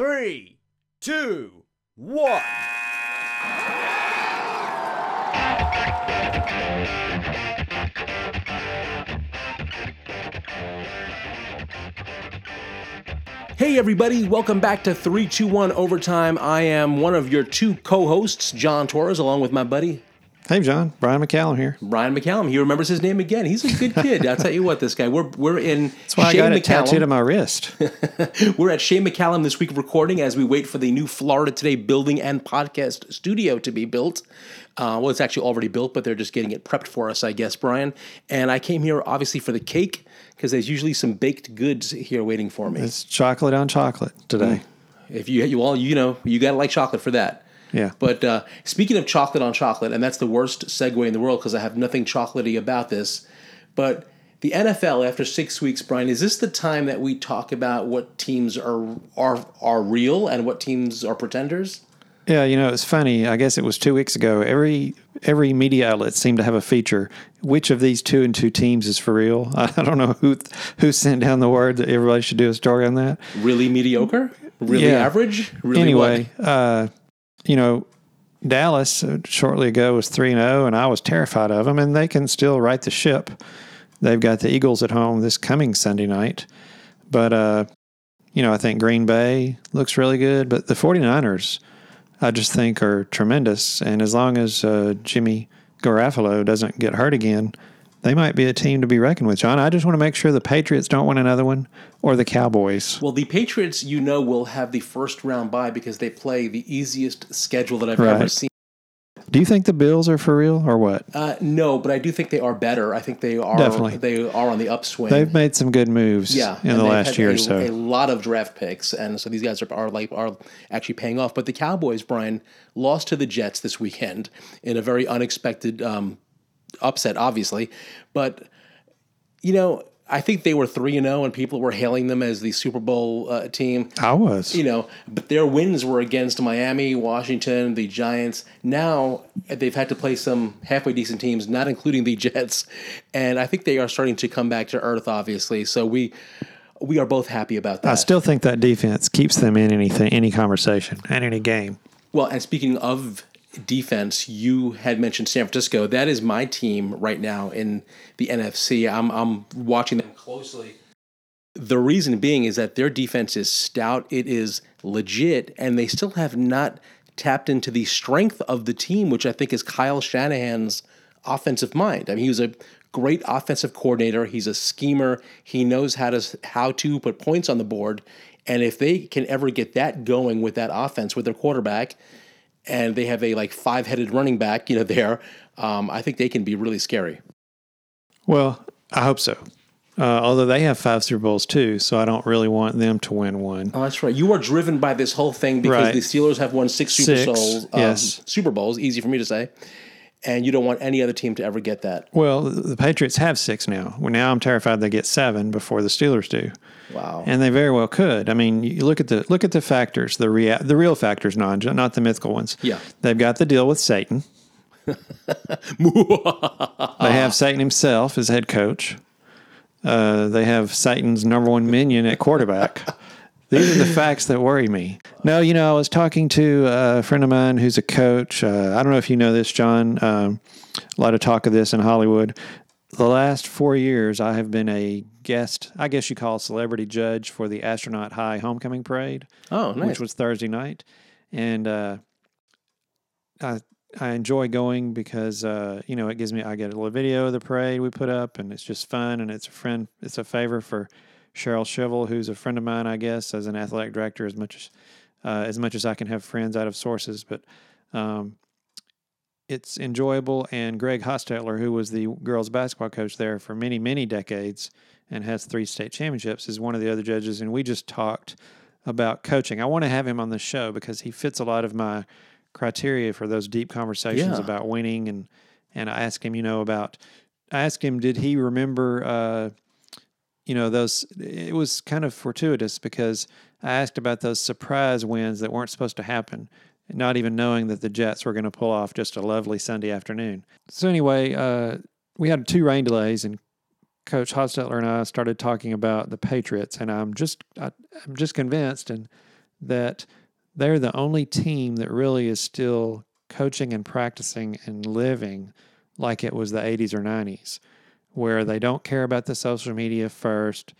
three, two, one. Hey, everybody, welcome back to 321 Overtime. I am one of your two co hosts, John Torres, along with my buddy, Hey, John. Brian McCallum here. Brian McCallum. He remembers his name again. He's a good kid. I'll tell you what, this guy, we're, we're in That's why I got it tattooed on my wrist. We're at Shane McCallum this week recording as we wait for the new Florida Today building and podcast studio to be built. Uh, well, it's actually already built, but they're just getting it prepped for us, I guess, Brian. And I came here obviously for the cake because there's usually some baked goods here waiting for me. it's chocolate on chocolate today. If you you all you know you gotta like chocolate for that. Yeah. But uh, speaking of chocolate on chocolate, and that's the worst segue in the world because I have nothing chocolatey about this. But the NFL after six weeks, Brian, is this the time that we talk about what teams are are are real and what teams are pretenders? Yeah, you know, it's funny. I guess it was two weeks ago. Every every media outlet seemed to have a feature. Which of these two and two teams is for real? I, I don't know who who sent down the word that everybody should do a story on that. Really mediocre? Really Yeah. average? Really anyway, uh, you know, Dallas uh, shortly ago was three and zero, and I was terrified of them, and they can still right the ship. They've got the Eagles at home this coming Sunday night, but uh, you know, I think Green Bay looks really good, but the 49ers, I just think are tremendous, and as long as uh, Jimmy Garoppolo doesn't get hurt again. They might be a team to be reckoned with, John. I just want to make sure the Patriots don't win another one or the Cowboys. Well, the Patriots, you know, will have the first round bye because they play the easiest schedule that I've ever seen. Do you think the Bills are for real or what? Uh, no, but I do think they are better. I think they are Definitely. they are on the upswing. They've made some good moves yeah, in the last year a, or so. A lot of draft picks, and so these guys are, are like are actually paying off. But the Cowboys, Brian, lost to the Jets this weekend in a very unexpected um, upset, obviously. But you know, I think they were three and zero, and people were hailing them as the Super Bowl uh, team. I was. You know, but their wins were against Miami, Washington, the Giants. Now they've had to play some halfway decent teams, not including the Jets, and I think they are starting to come back to earth. Obviously, so we we are both happy about that. I still think that defense keeps them in anything, any conversation and any game. well, and speaking of defense, you had mentioned San Francisco. That is my team right now in the NFC. I'm I'm watching them closely. The reason being is that their defense is stout, it is legit, and they still have not tapped into the strength of the team, which I think is Kyle Shanahan's offensive mind. I mean, he was a great offensive coordinator. He's a schemer. He knows how to how to put points on the board. And if they can ever get that going with that offense with their quarterback, and they have a like five headed running back, you know, there, um, I think they can be really scary. Well, I hope so. Uh, although they have five Super Bowls too, so I don't really want them to win one. Oh, that's right. You are driven by this whole thing because Right. the Steelers have won six Super Six, Bowls. um, yes. Super Bowls, easy for me to say. And you don't want any other team to ever get that. Well, the Patriots have six now. Well, now I'm terrified they get seven before the Steelers do, Wow. and they very well could. I mean, you look at the look at the factors, the rea- the real factors, not not the mythical ones. Yeah. they've got the deal with Satan. they have Satan himself as head coach. Uh, they have Satan's number one minion at quarterback. These are the facts that worry me. No, you know, I was talking to a friend of mine who's a coach. Uh, I don't know if you know this, John. Um, a lot of talk of this in Hollywood. The last four years, I have been a guest, I guess you call a celebrity judge for the Astronaut High Homecoming Parade oh, nice. which was Thursday night, and uh, I I enjoy going because uh, you know it gives me I get a little video of the parade we put up, and it's just fun, and it's a friend, it's a favor for Cheryl Shivel, who's a friend of mine, I guess, as an athletic director, as much as uh, as much as I can have friends out of sources, but. Um, it's enjoyable, and Greg Hostetler, who was the girls basketball coach there for many, many decades and has three state championships, is one of the other judges. And we just talked about coaching. I want to have him on the show because he fits a lot of my criteria for those deep conversations Yeah. about winning. And and I asked him, you know, about I asked him, did he remember, uh, you know, those? It was kind of fortuitous because I asked about those surprise wins that weren't supposed to happen. Not even knowing that the Jets were going to pull off just a lovely Sunday afternoon. So anyway, uh, we had two rain delays, and Coach Hostetler and I started talking about the Patriots, and I'm just I, I'm just convinced, and that they're the only team that really is still coaching and practicing and living like it was the 80s or 90s, where they don't care about the social media first,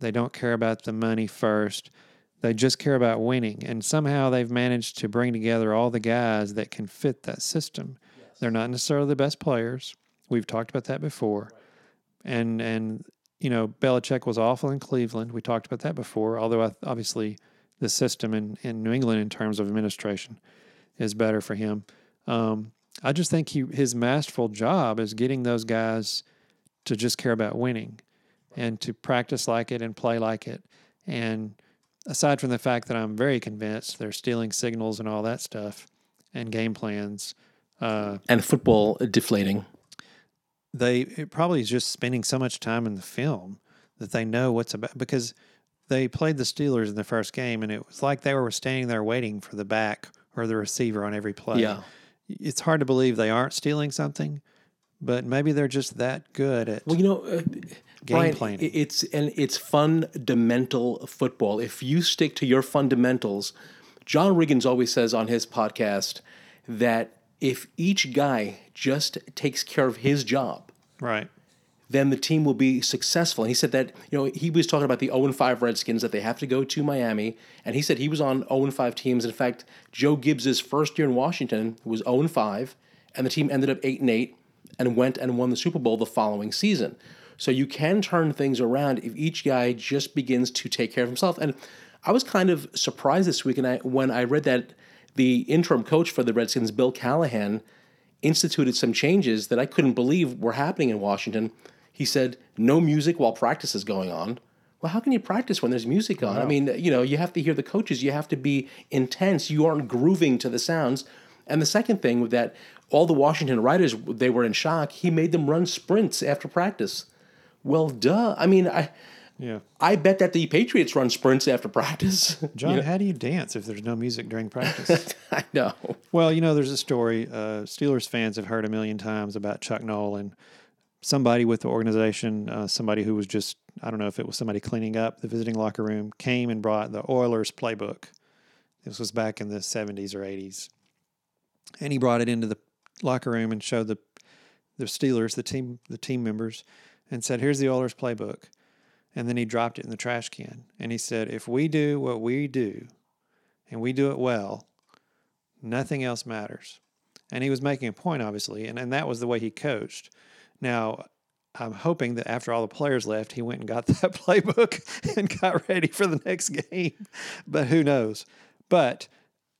they don't care about the money first. They just care about winning. And somehow they've managed to bring together all the guys that can fit that system. They're not necessarily the best players. We've talked about that before. And and you know, Belichick was awful in Cleveland. We talked about that before. Although I, obviously the system in, in New England in terms of administration is better for him. Um, I just think he his masterful job is getting those guys to just care about winning and to practice like it and play like it. And aside from the fact that I'm very convinced they're stealing signals and all that stuff and game plans, uh, And football deflating. they it probably is just spending so much time in the film that they know what's about because they played the Steelers in the first game and it was like they were standing there waiting for the back or the receiver on every play. Yeah. It's hard to believe they aren't stealing something, but maybe they're just that good at Well, you know, uh, Brian, planning. it's and it's fundamental football. If you stick to your fundamentals, John Riggins always says on his podcast that if each guy just takes care of his job, right. then the team will be successful. And he said that, you know, he was talking about the 0 5 Redskins that they have to go to Miami. And he said he was on 0 5 teams. In fact, Joe Gibbs' first year in Washington was 0 5, and the team ended up 8 and 8 and went and won the Super Bowl the following season. So you can turn things around if each guy just begins to take care of himself. And I was kind of surprised this week and I, when I read that the interim coach for the Redskins, Bill Callahan, instituted some changes that I couldn't believe were happening in Washington. He said, no music while practice is going on. Well, how can you practice when there's music on? I mean, you know, you have to hear the coaches, you have to be intense, you aren't grooving to the sounds. And the second thing with that, all the Washington writers, they were in shock. He made them run sprints after practice. Well, duh. I mean, I, Yeah. I bet that the Patriots run sprints after practice. John, how do you dance if there's no music during practice? I know. well, you know, there's a story uh, Steelers fans have heard a million times about Chuck Noll and somebody with the organization, uh, somebody who was just, I don't know if it was somebody cleaning up the visiting locker room, came and brought the Oilers playbook. This was back in the 70s or 80s. And he brought it into the locker room and showed the the Steelers, the team the team members, and said, "Here's the Oilers playbook." And then he dropped it in the trash can. And he said, "If we do what we do, and we do it well, nothing else matters." And he was making a point, obviously, and, and that was the way he coached. Now, I'm hoping that after all the players left, he went and got that playbook and got ready for the next game. But who knows? But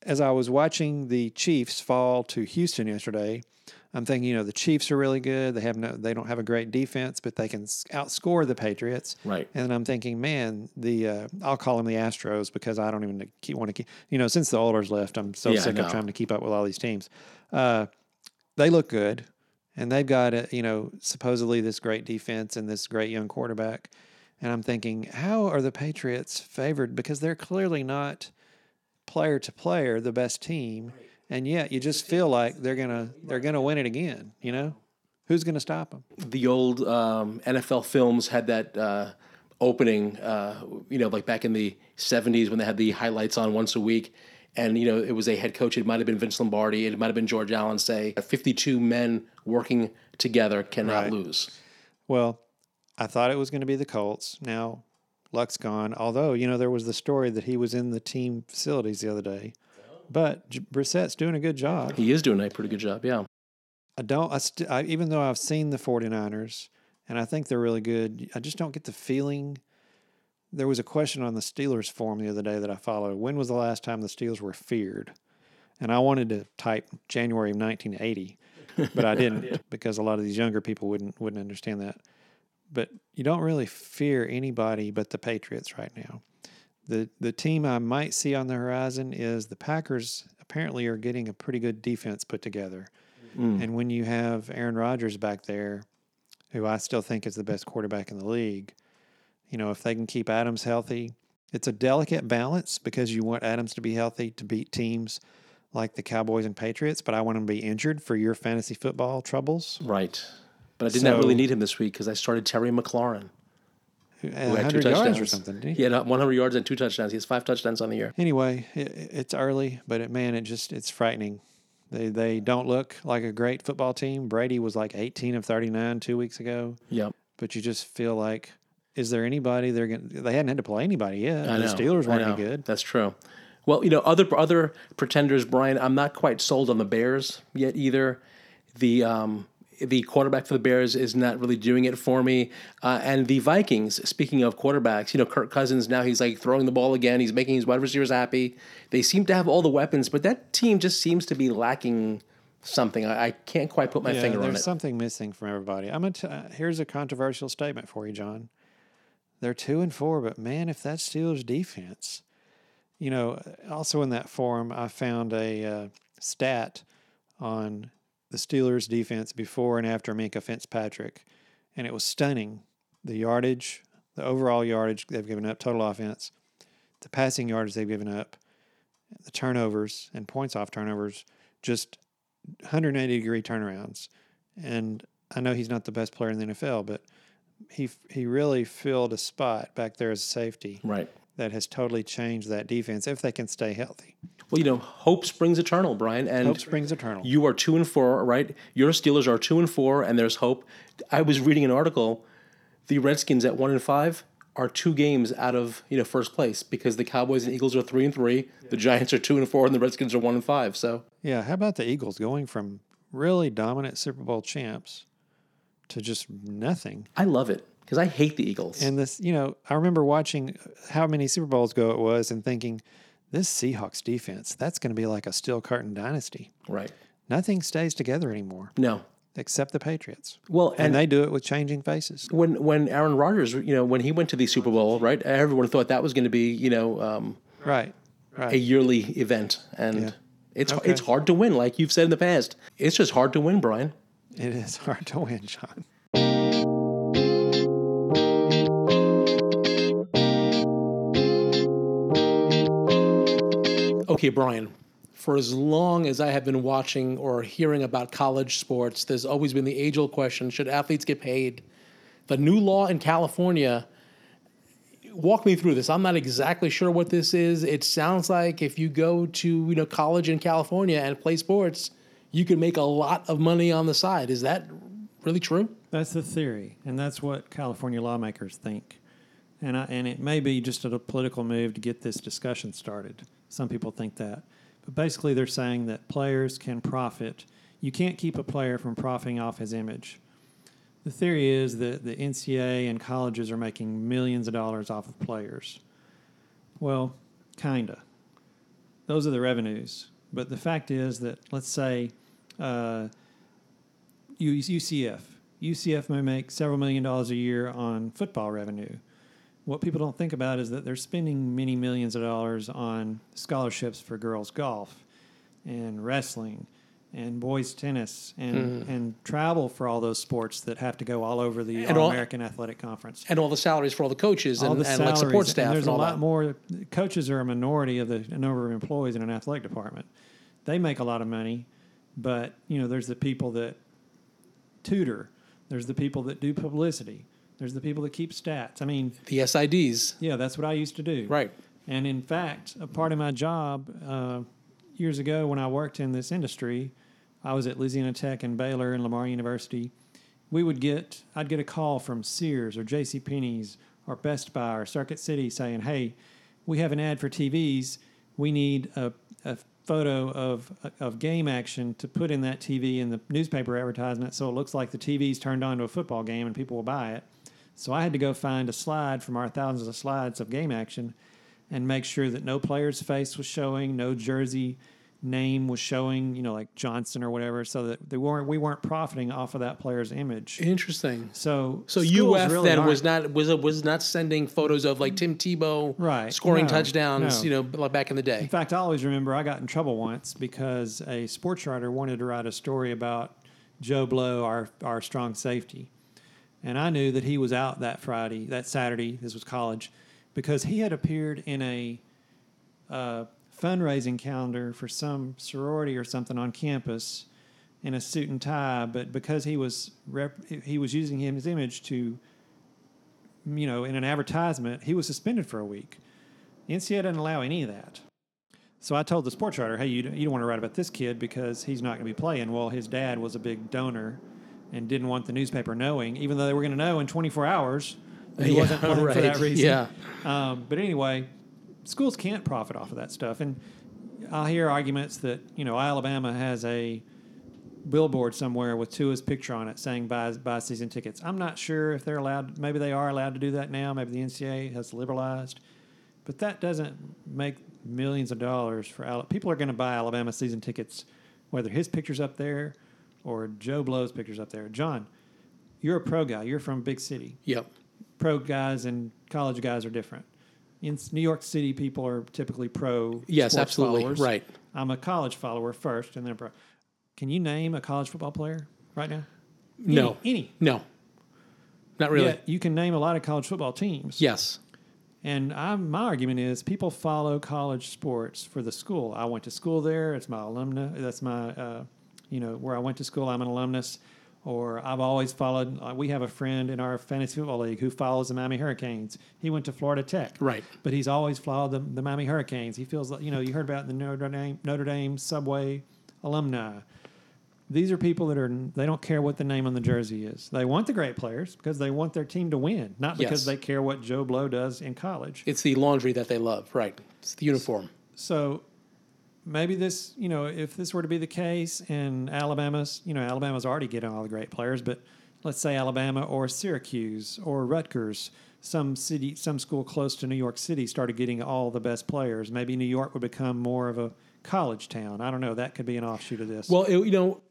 as I was watching the Chiefs fall to Houston yesterday, I'm thinking, you know, the Chiefs are really good. They have no, they don't have a great defense, but they can outscore the Patriots. Right. And I'm thinking, man, the uh, I'll call them the Astros because I don't even keep, want to keep, you know, since the Oilers left, I'm so Yeah, sick of trying to keep up with all these teams. Uh, they look good, and they've got a, you know supposedly this great defense and this great young quarterback. And I'm thinking, how are the Patriots favored? Because they're clearly not player to player the best team, and yet you just feel like they're gonna they're gonna win it again. You know, who's gonna stop them? the old um, NFL films had that uh, opening, uh, you know, like back in the 70s when they had the highlights on once a week. And, you know, it was a head coach. It might have been Vince Lombardi. It might have been George Allen say, 52 men working together cannot Right. lose. Well, I thought it was going to be the Colts. Now, Luck's gone. Although, you know, there was the story that he was in the team facilities the other day. But J- Brissett's doing a good job. He is doing a pretty good job, yeah. I don't, I st- I, even though I've seen the 49ers and I think they're really good, I just don't get the feeling. There was a question on the Steelers forum the other day that I followed. When was the last time the Steelers were feared? And I wanted to type January of 1980, but I didn't because a lot of these younger people wouldn't wouldn't understand that. But you don't really fear anybody but the Patriots right now. The the team I might see on the horizon is the Packers apparently are getting a pretty good defense put together. Mm. And when you have Aaron Rodgers back there, who I still think is the best quarterback in the league, you know, if they can keep Adams healthy, it's a delicate balance because you want Adams to be healthy to beat teams like the Cowboys and Patriots, but I want him to be injured for your fantasy football troubles. Right. But I did not really need him this week because I started Terry McLaurin. who had two 100 yards or something. He? He had uh, 100 yards and two touchdowns. He has five touchdowns on the year. Anyway, it, it's early, but it, man, it just it's frightening. They they don't look like a great football team. Brady was like 18 of 39 two weeks ago, Yep. but you just feel like, is there anybody they're going? They hadn't had to play anybody yet. I know, the. Steelers weren't any good. That's true. Well, you know, other other pretenders, Brian. I'm not quite sold on the Bears yet either. The um, the quarterback for the Bears is not really doing it for me. Uh, and the Vikings. Speaking of quarterbacks, you know, Kirk Cousins now he's like throwing the ball again. He's making his wide receivers happy. They seem to have all the weapons, but that team just seems to be lacking something. I, I can't quite put my Yeah, finger on it. there's something missing from everybody. I'm gonna t- uh, here's a controversial statement for you, John. They're two and four, but man, if that Steelers defense, you know, also in that forum, I found a uh, stat on the Steelers defense before and after Minkah Fitzpatrick, and it was stunning. The yardage, the overall yardage they've given up, total offense, the passing yardage they've given up, the turnovers and points off turnovers, just 180 degree turnarounds. And I know he's not the best player in the NFL, but he he really filled a spot back there as a safety right. That has totally changed that defense if they can stay healthy. Well, you know, hope springs eternal, Brian, and Hope springs eternal. You are two and four, right? Your Steelers are two and four, and there's hope. I was reading an article. The Redskins at one and five are two games out of you know first place because the Cowboys and Eagles are three and three. The Giants are two and four, and the Redskins are one and five. So yeah, how about the Eagles going from really dominant Super Bowl champs to just nothing? I love it because I hate the Eagles. And this, you know, I remember watching how many Super Bowls ago it was and thinking, this Seahawks defense, that's going to be like a steel curtain dynasty. right? Nothing stays together anymore No. except the Patriots. Well, And and, they do it with changing faces. when when Aaron Rodgers, you know, when he went to the Super Bowl, right? Everyone thought that was going to be you know um, Right. a yearly event, and Yeah. it's Okay. it's hard to win, like you've said in the past. It's just hard to win, Brian. It is hard to win, John. Okay, Brian. For as long as I have been watching or hearing about college sports, there's always been the age old question should athletes get paid? The new law in California, walk me through this. I'm not exactly sure what this is. It sounds like if you go to you know college in California and play sports, you can make a lot of money on the side. Is that really true? That's the theory, and that's what California lawmakers think. And I, and it may be just a political move to get this discussion started. Some people think that, but basically they're saying that players can profit. You can't keep a player from profiting off his image. The theory is that the NCAA and colleges are making millions of dollars off of players. Well, kinda. Those are the revenues. But the fact is that let's say uh, UCF. UCF may make several million dollars a year on football revenue. What people don't think about is that they're spending many millions of dollars on scholarships for girls golf and wrestling and boys tennis and, mm-hmm. and travel for all those sports that have to go all over the And all- American Athletic Conference. And all the salaries for all the coaches all and, the and like support staff and, there's all a lot that. more. Coaches are a minority of the number of employees in an athletic department. They make a lot of money, but you know, there's the people that tutor. There's the people that do publicity. There's the people that keep stats. I mean, The SIDs, yeah, that's what I used to do. right? And in fact, a part of my job uh, years ago when I worked in this industry, I was at Louisiana Tech and Baylor and Lamar University. We would get, I'd get a call from Sears or J.C. Penney's or Best Buy or Circuit City saying, "Hey, we have an ad for TVs. We need a, a photo of of game action to put in that TV in the newspaper advertisement, so it looks like the TV's turned on to a football game and people will buy it." So I had to go find a slide from our thousands of slides of game action and make sure that no player's face was showing, no jersey name was showing, you know, like Johnson or whatever, so that they weren't we weren't profiting off of that player's image. Interesting. So So UF really then was not was was not sending photos of like Tim Tebow Right. scoring No, touchdowns, no. you know, like back in the day. In fact, I always remember I got in trouble once because a sports writer wanted to write a story about Joe Blow, our our strong safety, and I knew that he was out that Friday, that Saturday. This was college, because he had appeared in a uh, fundraising calendar for some sorority or something on campus in a suit and tie, but because he was rep- he was using his image to you know, in an advertisement, he was suspended for a week. NCAA doesn't allow any of that. So I told the sports writer, hey, you, you don't want to write about this kid because he's not going to be playing. Well, his dad was a big donor and didn't want the newspaper knowing, even though they were going to know in 24 hours that he Yeah, wasn't playing for that reason. Yeah. Um, but anyway, schools can't profit off of that stuff. And I hear arguments that, you know, Alabama has a billboard somewhere with Tua's picture on it saying buy, buy season tickets. I'm not sure if they're allowed, maybe they are allowed to do that now. Maybe the NCAA has liberalized. But that doesn't make millions of dollars for Al- people are going to buy Alabama season tickets, whether his picture's up there or Joe Blow's picture's up there. John, you're a pro guy. You're from a big city Yep. pro guys and college guys are different. In New York City, people are typically pro. Yes, absolutely. followers. Right. I'm a college follower first, and then a pro. Can you name a college football player right now? No. any. No. Not really. Yeah, you can name a lot of college football teams. Yes. And I'm, my argument is people follow college sports for the school. I went to school there. It's my alumna. That's my, uh, you know, where I went to school. I'm an alumnus. Or I've always followed. Uh, we have a friend in our fantasy football league who follows the Miami Hurricanes. He went to Florida Tech. Right. But he's always followed the, the Miami Hurricanes. He feels like, you know, you heard about the Notre Dame, Notre Dame Subway alumni. These are people that are, they don't care what the name on the jersey is. They want the great players because they want their team to win, not because Yes. they care what Joe Blow does in college. It's the laundry that they love. Right. It's the uniform. So maybe this, you know, if this were to be the case and Alabama's, you know, Alabama's already getting all the great players, but let's say Alabama or Syracuse or Rutgers, some city, some school close to New York City started getting all the best players. Maybe New York would become more of a college town. I don't know. That could be an offshoot of this. Well, it, you know,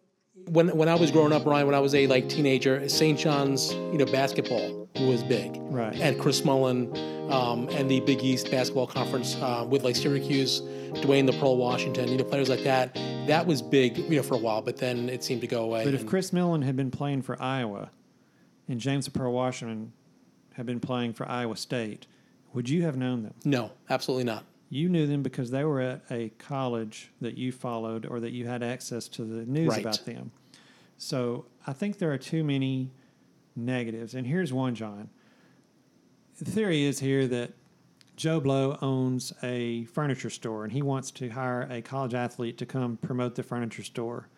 when when I was growing up, Ryan, when I was a like teenager, St. John's, you know, basketball was big. Right. And Chris Mullin, um, and the Big East basketball conference uh, with like Syracuse, Dwayne the Pearl Washington, you know, players like that. That was big, you know, for a while, but then it seemed to go away. but if Chris Mullin had been playing for Iowa and James the Pearl Washington had been playing for Iowa State, would you have known them? no, absolutely not. You knew them because they were at a college that you followed or that you had access to the news Right. about them. So I think there are too many negatives. And here's one, John. The theory is here that Joe Blow owns a furniture store and he wants to hire a college athlete to come promote the furniture store.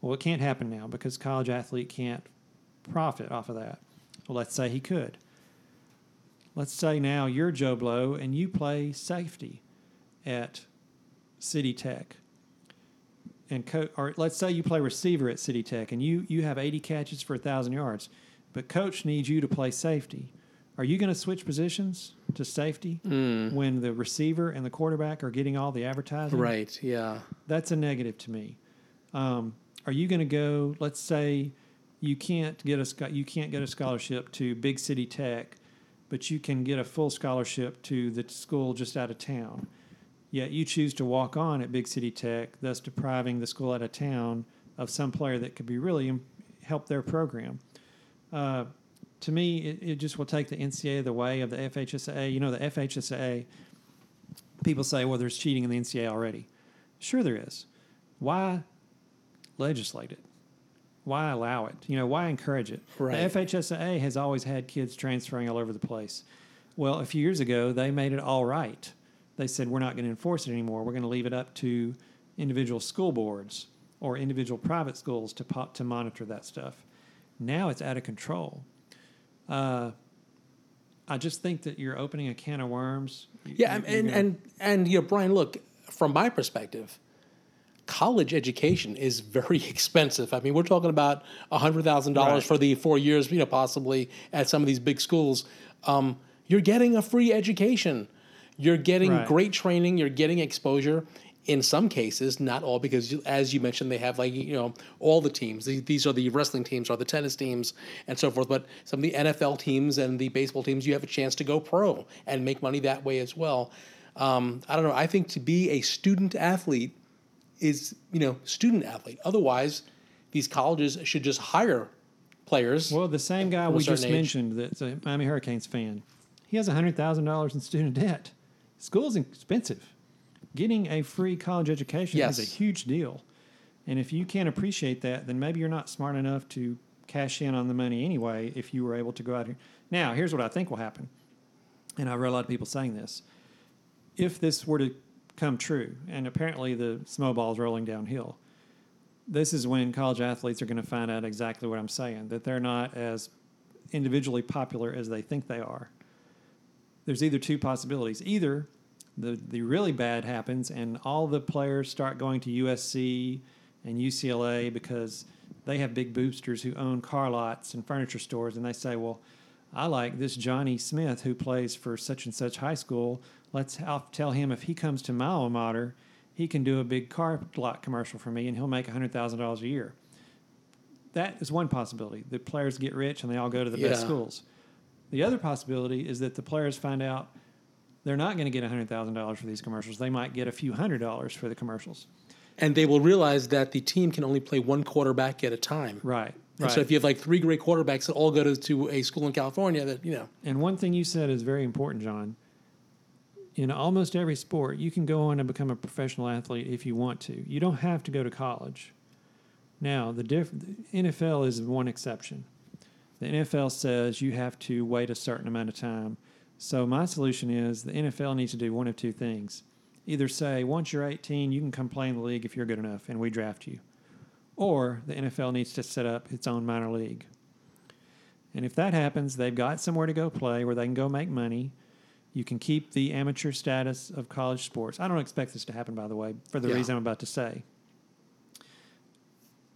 Well, it can't happen now because college athlete can't profit off of that. Well, let's say he could. Let's say now you're Joe Blow and you play safety at City Tech. And co- or let's say you play receiver at City Tech and you you have 80 catches for 1000 yards, but coach needs you to play safety. Are you going to switch positions to safety when the receiver and the quarterback are getting all the advertising? Right. Yeah. that's a negative to me. Um, are you going to go? Let's say you can't get a you can't get a scholarship to Big City Tech, but you can get a full scholarship to the school just out of town. Yet you choose to walk on at Big City Tech, thus depriving the school out of town of some player that could be really help their program. Uh, to me, it, it just will take the NCAA the way of the FHSAA. You know, the FHSAA, people say, well, there's cheating in the NCAA already. Sure, there is. Why legislate it? Why allow it? You know, why encourage it? Right. The FHSAA has always had kids transferring all over the place. Well, a few years ago, they made it all right. They said, we're not going to enforce it anymore. We're going to leave it up to individual school boards or individual private schools to, po- to monitor that stuff. Now it's out of control. Uh, I just think that you're opening a can of worms. Yeah, and you're and, and and you know, Brian, look from my perspective, college education is very expensive. I mean, we're talking about hundred thousand dollars Right. for the four years, you know, possibly at some of these big schools. Um, you're getting a free education. You're getting Right. great training. You're getting exposure. In some cases, not all, because as you mentioned, they have like you know all the teams. These, these are the wrestling teams, or the tennis teams, and so forth. But some of the NFL teams and the baseball teams, you have a chance to go pro and make money that way as well. Um, I don't know. I think to be a student athlete is you know student athlete. Otherwise, these colleges should just hire players. Well, the same guy we just age. mentioned that's a Miami Hurricanes fan, he has $100,000 in student debt. School's expensive. Getting a free college education is a huge deal. And if you can't appreciate that, then maybe you're not smart enough to cash in on the money anyway if you were able to go out here. Now, here's what I think will happen, and I've read a lot of people saying this. If this were to come true, and apparently the snowball is rolling downhill, this is when college athletes are going to find out exactly what I'm saying that they're not as individually popular as they think they are. There's either two possibilities. Either the, the really bad happens and all the players start going to USC and UCLA because they have big boosters who own car lots and furniture stores and they say, well, I like this Johnny Smith who plays for such and such high school. Let's I'll tell him if he comes to my alma mater, he can do a big car lot commercial for me and he'll make $100,000 a year. That is one possibility. The players get rich and they all go to the best schools. The other possibility is that the players find out they're not going to get $100,000 for these commercials. They might get a few hundred dollars for the commercials. And they will realize that the team can only play one quarterback at a time. Right. And right. so if you have like three great quarterbacks that all go to, to a school in California, that you know, And one thing you said is very important, John. In almost every sport, you can go on and become a professional athlete if you want to. You don't have to go to college. Now, the, diff- the NFL is one exception. The NFL says you have to wait a certain amount of time. So, my solution is the NFL needs to do one of two things. Either say, once you're 18, you can come play in the league if you're good enough, and we draft you. Or the NFL needs to set up its own minor league. And if that happens, they've got somewhere to go play where they can go make money. You can keep the amateur status of college sports. I don't expect this to happen, by the way, for the Yeah. reason I'm about to say.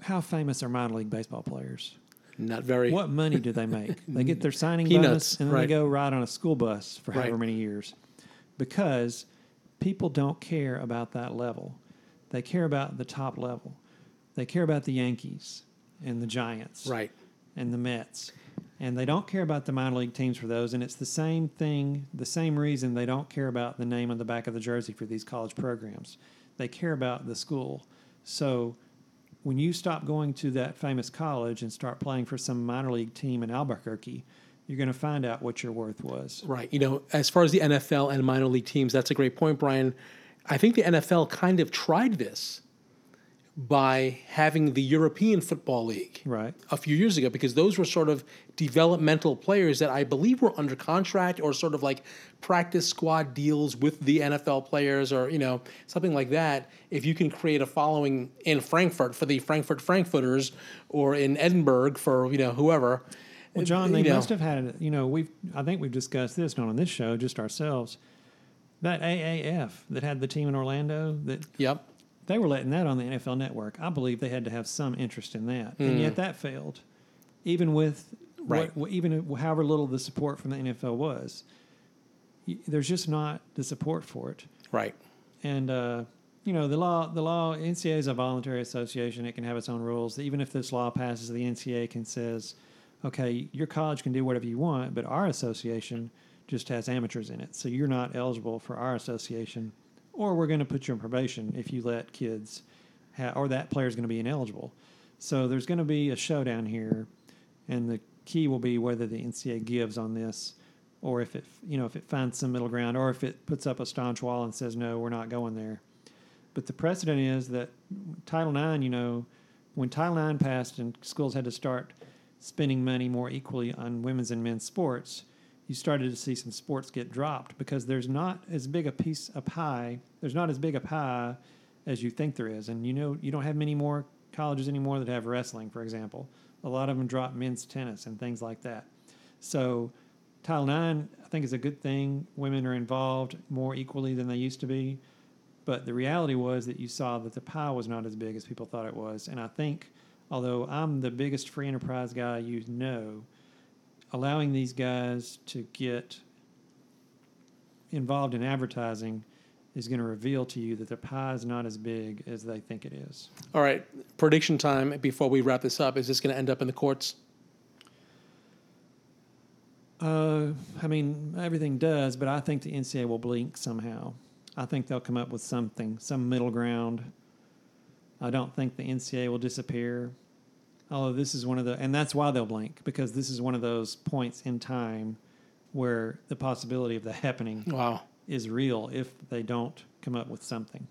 How famous are minor league baseball players? not very. What money do they make? they get their signing Peanuts, bonus and then they go ride on a school bus for however many years. Because people don't care about that level. They care about the top level. They care about the Yankees and the Giants Right. and the Mets. And they don't care about the minor league teams for those. And it's the same thing, the same reason they don't care about the name on the back of the jersey for these college programs. They care about the school. So when you stop going to that famous college and start playing for some minor league team in Albuquerque, you're going to find out what your worth was. Right. You know, as far as the NFL and minor league teams, that's a great point, Brian. I think the NFL kind of tried this by having the European Football League Right. a few years ago because those were sort of developmental players that I believe were under contract or sort of like practice squad deals with the NFL players or you know something like that if you can create a following in Frankfurt for the Frankfurt Frankfurters or in Edinburgh for you know whoever Well, John, you they know. must have had, you know, we've, I think we've discussed this, not on this show, just ourselves. That AAF that had the team in Orlando, that yep they were letting that on the NFL network. I believe they had to have some interest in that. And yet that failed, even with Right. what, even however little the support from the NFL was. There's just not the support for it. right And uh, you know the law, the law, NCAA is a voluntary association. It can have its own rules. Even if this law passes, the NCAA can says, okay, your college can do whatever you want, but our association just has amateurs in it, so you're not eligible for our association, or we're going to put you on probation if you let kids, ha- or that player is going to be ineligible. So there's going to be a showdown here, and the key will be whether the NCAA gives on this, or if it, you know, if it finds some middle ground, or if it puts up a staunch wall and says no, we're not going there. But the precedent is that Title IX, you know, when Title IX passed and schools had to start spending money more equally on women's and men's sports, you started to see some sports get dropped because there's not as big a piece of pie. There's not as big a pie as you think there is, and you know you don't have many more colleges anymore that have wrestling, for example. A lot of them drop men's tennis and things like that. So Title IX, I think, is a good thing. Women are involved more equally than they used to be. But the reality was that you saw that the pie was not as big as people thought it was. And I think, although I'm the biggest free enterprise guy you know, allowing these guys to get involved in advertising is going to reveal to you that the pie is not as big as they think it is. all right prediction time before we wrap this up is this going to end up in the courts Uh, I mean, everything does, but I think the NCAA will blink somehow. I think they'll come up with something, some middle ground. I don't think the NCAA will disappear. Although this is one of the, and that's why they'll blink because this is one of those points in time where the possibility of that happening wow is real if they don't come up with something.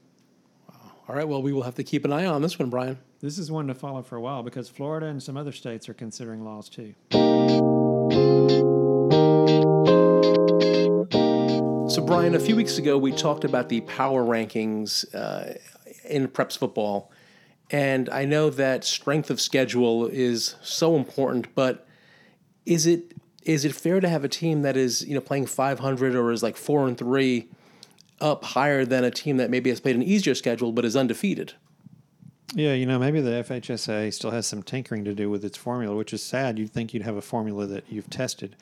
Wow. all right well we will have to keep an eye on this one Brian This is one to follow for a while because Florida and some other states are considering laws too. So, Brian, a few weeks ago, we talked about the power rankings uh, in preps football. And I know that strength of schedule is so important, but is it is it fair to have a team that is you know playing 500 or is like four and three up higher than a team that maybe has played an easier schedule but is undefeated? Yeah, you know, maybe the FHSA still has some tinkering to do with its formula, which is sad. You'd think you'd have a formula that you've tested.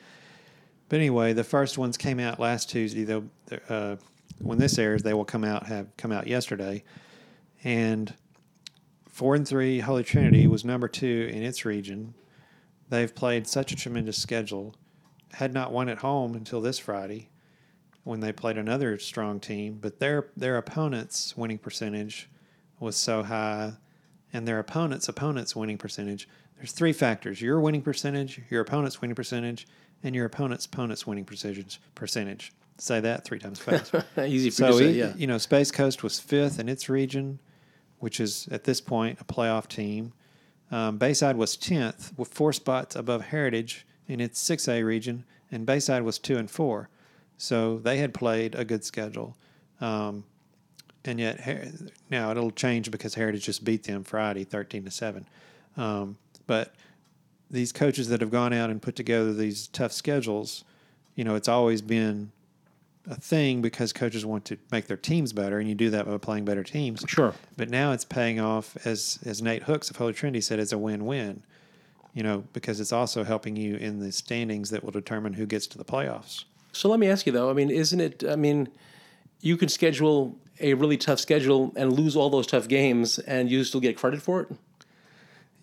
But anyway, the first ones came out last Tuesday. Though, uh, when this airs, they will come out have come out yesterday, and four and three Holy Trinity was number two in its region. They've played such a tremendous schedule, had not won at home until this Friday, when they played another strong team. But their their opponents' winning percentage was so high, and their opponent's opponent's winning percentage. There's three factors: your winning percentage, your opponent's winning percentage, and your opponent's opponent's winning percentage. Percentage. Say that three times fast. Easy for so you to say, yeah. you know, Space Coast was fifth in its region, which is at this point a playoff team. Um, Bayside was tenth with four spots above Heritage in its six A region, and Bayside was two and four, so they had played a good schedule. Um, and yet now it'll change because Heritage just beat them Friday, thirteen to seven. Um, but these coaches that have gone out and put together these tough schedules, you know, it's always been a thing because coaches want to make their teams better, and you do that by playing better teams. Sure. But now it's paying off, as as Nate Hooks of Holy Trinity said, as a win-win. You know, because it's also helping you in the standings that will determine who gets to the playoffs. So let me ask you though. I mean, isn't it? I mean, you can schedule a really tough schedule and lose all those tough games, and you still get credit for it.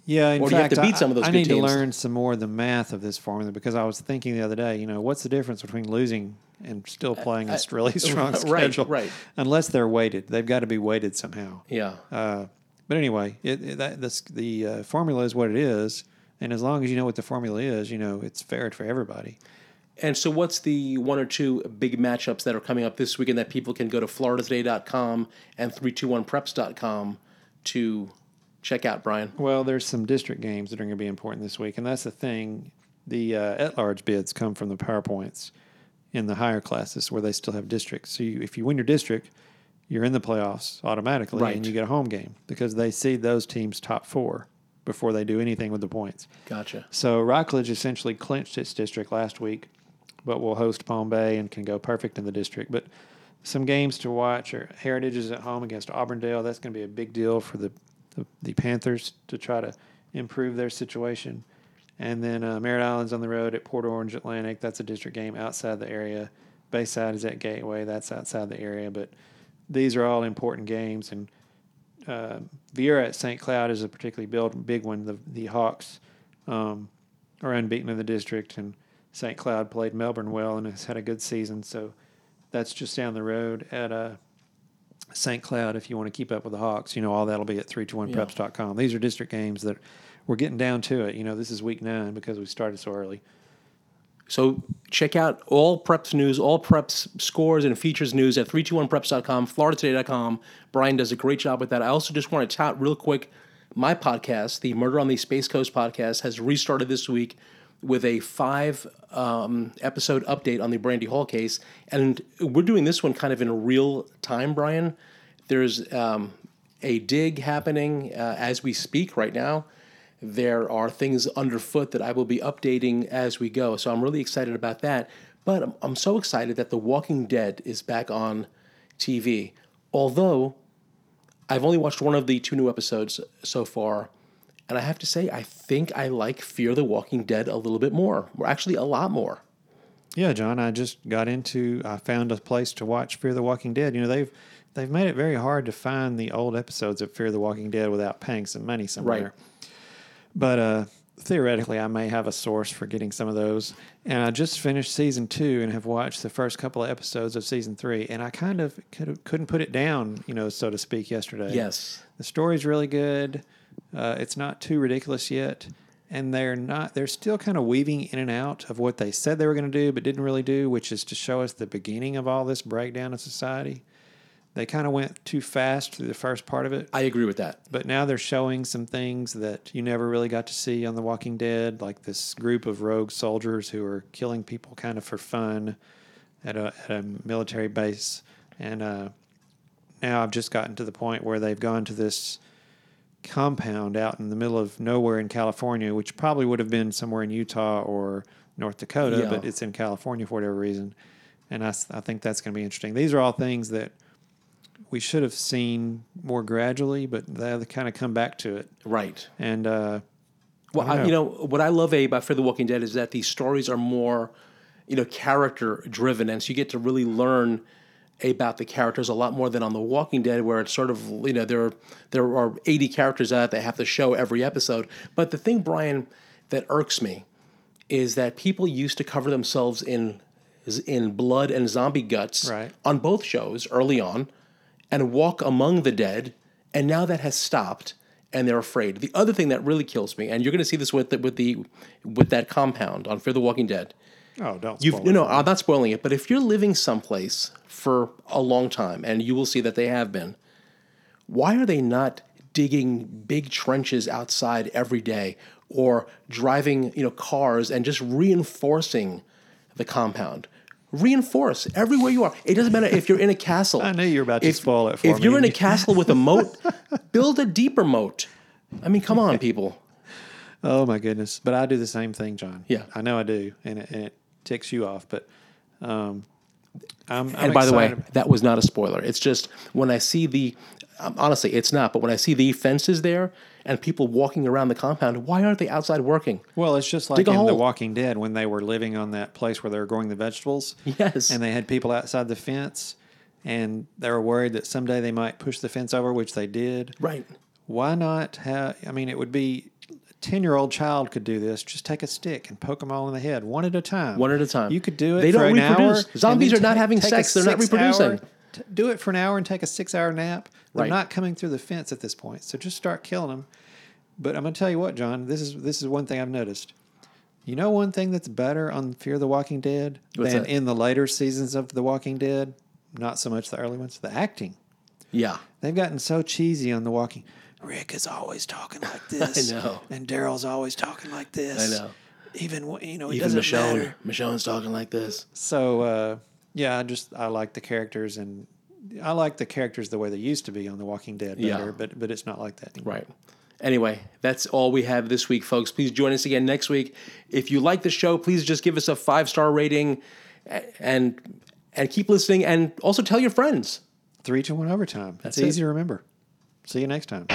Yeah, in Or do you have fact, to beat I, some of those I good need teams? to learn some more of the math of this formula because I was thinking the other day, you know, what's the difference between losing and still playing a really strong right, schedule? right. Unless they're weighted, they've got to be weighted somehow. Yeah. Uh, but anyway, it, it, that, this, the uh, formula is what it is, and as long as you know what the formula is, you know it's fair for everybody. And so, what's the one or two big matchups that are coming up this weekend that people can go to floridatoday.com and 321preps.com to check out, Brian? Well, there's some district games that are going to be important this week, and that's the thing. The uh, at-large bids come from the powerpoints in the higher classes where they still have districts. So you, if you win your district, you're in the playoffs automatically, Right. and you get a home game because they seed those teams top four before they do anything with the points. Gotcha. So Rockledge essentially clinched its district last week, but will host Palm Bay and can go perfect in the district. But some games to watch are Heritage is at home against Auburndale. That's going to be a big deal for the, the, the Panthers to try to improve their situation. And then uh, Merritt Island's on the road at Port Orange Atlantic. That's a district game outside the area. Bayside is at Gateway. That's outside the area. But these are all important games. And uh, Viera at St. Cloud is a particularly build, big one. The the Hawks um, are unbeaten in the district, and St. Cloud played Melbourne well and has had a good season. So that's just down the road at uh, St. Cloud. If you want to keep up with the Hawks, you know all that'll be at 321preps.com. These are district games that we're getting down to it. You know, this is week nine because we started so early. So check out all preps news, all preps scores and features news at 321preps.com, floridatoday.com. Brian does a great job with that. I also just want to tout real quick my podcast, the Murder on the Space Coast podcast, has restarted this week with a five um, episode update on the Brandy Hall case. And we're doing this one kind of in real time, Brian. There's um, a dig happening uh, as we speak right now. There are things underfoot that I will be updating as we go. So I'm really excited about that. But I'm, I'm so excited that The Walking Dead is back on TV. Although I've only watched one of the two new episodes so far. And I have to say, I think I like Fear the Walking Dead a little bit more. Or actually, a lot more. Yeah, John, I just got into. I found a place to watch Fear the Walking Dead. You know, they've they've made it very hard to find the old episodes of Fear the Walking Dead without paying some money somewhere. Right. But uh, theoretically, I may have a source for getting some of those. And I just finished season two and have watched the first couple of episodes of season three, and I kind of could, couldn't put it down, you know, so to speak, yesterday. Yes. The story's really good. Uh, it's not too ridiculous yet, and they're not. They're still kind of weaving in and out of what they said they were going to do, but didn't really do, which is to show us the beginning of all this breakdown of society. they kind of went too fast through the first part of it. I agree with that. But now they're showing some things that you never really got to see on The Walking Dead, like this group of rogue soldiers who are killing people kind of for fun at a, at a military base. And uh, now I've just gotten to the point where they've gone to this compound out in the middle of nowhere in California, which probably would have been somewhere in Utah or North Dakota, Yeah. but it's in California for whatever reason. And I, I think that's going to be interesting. These are all things that we should have seen more gradually, but they kind of come back to it. Right. And uh, Well, I I you know what I love Abe about Fear the Walking Dead is that these stories are more, you know, character driven, and so you get to really learn about the characters a lot more than on The Walking Dead, where it's sort of you know there there are eighty characters out they have to show every episode. But the thing, Brian, that irks me is that people used to cover themselves in in blood and zombie guts Right. on both shows early on and walk among the dead and now that has stopped and they're afraid the other thing that really kills me and you're going to see this with the, with the with that compound on fear the walking dead oh, don't You've, no, it no, for. Uh, I'm not spoiling it, but if you're living someplace for a long time, and you will see that they have been, why are they not digging big trenches outside every day or driving, you know, cars and just reinforcing the compound? Reinforce everywhere you are. It doesn't matter if you're in a castle. I knew you were about to if, spoil it for If me. you're in a castle with a moat, build a deeper moat. I mean, come on, people. Oh my goodness! But I do the same thing, John. Yeah. I know I do, and it, it ticks you off. But um, I'm, I'm and by the way, that was not a spoiler. It's just when I see the, um, honestly, it's not. But when I see the fences there and people walking around the compound, why aren't they outside working? well, it's just like in The. Walking Dead when they were living on that place where they were growing the vegetables. Yes. and they had people outside the fence, and they were worried that someday they might push the fence over, which they did. Right. Why not have? I mean, it would be. A Ten-year-old child could do this. Just take a stick and poke them all in the head, one at a time. One at a time. You could do it. They for don't an reproduce. hour, Zombies are not having sex. They're not reproducing. t- do it for an hour and take a six-hour nap. They're Right. not coming through the fence at this point. So just start killing them. But I'm gonna tell you what, John. This is this is one thing I've noticed. You know, one thing that's better on Fear the Walking Dead What's than that? in the later seasons of The Walking Dead. Not so much the early ones. The acting. Yeah. They've gotten so cheesy on The Walking. Rick is always talking like this. know. And Daryl's always talking like this. I know. Even when- you know, it Even doesn't Michonne. matter. Michonne's talking like this. So uh, yeah, I just I like the characters and I like the characters the way they used to be on The Walking Dead better, Yeah. but but it's not like that anymore. Right. Anyway, that's all we have this week, folks. Please join us again next week. If you like the show, please just give us a five star rating, and and keep listening, and also tell your friends. Three to one overtime. That's it. easy to remember. See you next time.